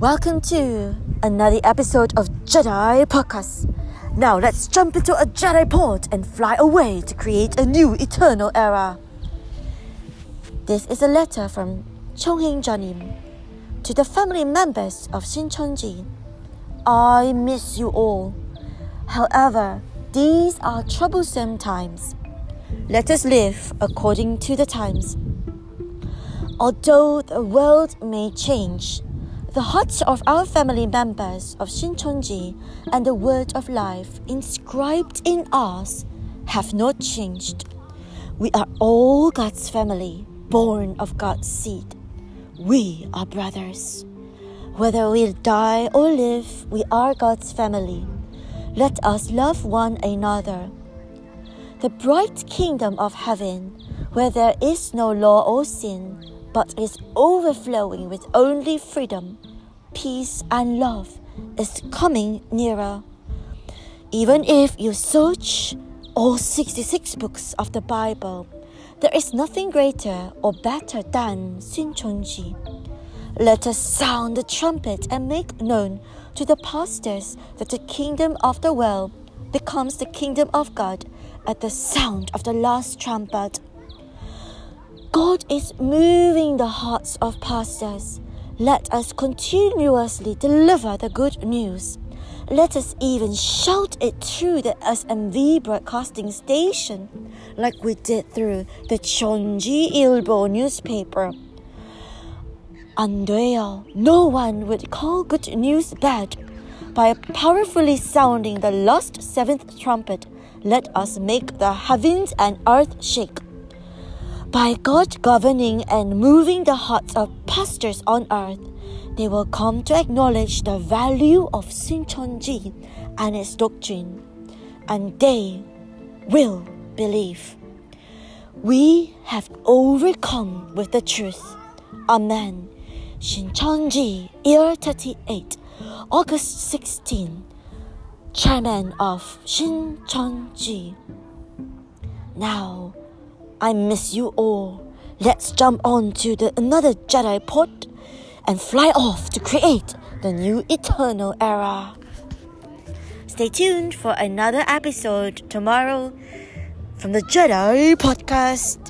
Welcome to another episode of Jedi Podcast. Now let's jump into a Jedi pod and fly away to create a new eternal era. This is a letter from Chongheng Janim to the family members of Shincheonji. I miss you all. However, these are troublesome times. Let us live according to the times. Although the world may change, the hearts of our family members of Shincheonji and the word of life inscribed in us have not changed. We are all God's family, born of God's seed. We are brothers. Whether we die or live, we are God's family. Let us love one another. The bright kingdom of heaven, where there is no law or sin, but is overflowing with only freedom, peace, and love, is coming nearer. Even if you search all 66 books of the Bible, there is nothing greater or better than Shincheonji. Let us sound the trumpet and make known to the pastors that the kingdom of the world becomes the kingdom of God at the sound of the last trumpet. God is moving the hearts of pastors. Let us continuously deliver the good news. Let us even shout it through the SMV broadcasting station, like we did through the Chonji Ilbo newspaper. Andrea, no one would call good news bad. By powerfully sounding the last seventh trumpet, let us make the heavens and earth shake. By God governing and moving the hearts of pastors on earth, they will come to acknowledge the value of Shincheonji and its doctrine, and they will believe. We have overcome with the truth. Amen. Shincheonji, year 38, August 16, chairman of Shincheonji. Now, I miss you all. Let's jump on to the another Jedi pod and fly off to create the new eternal era. Stay tuned for another episode tomorrow from the Jedi podcast.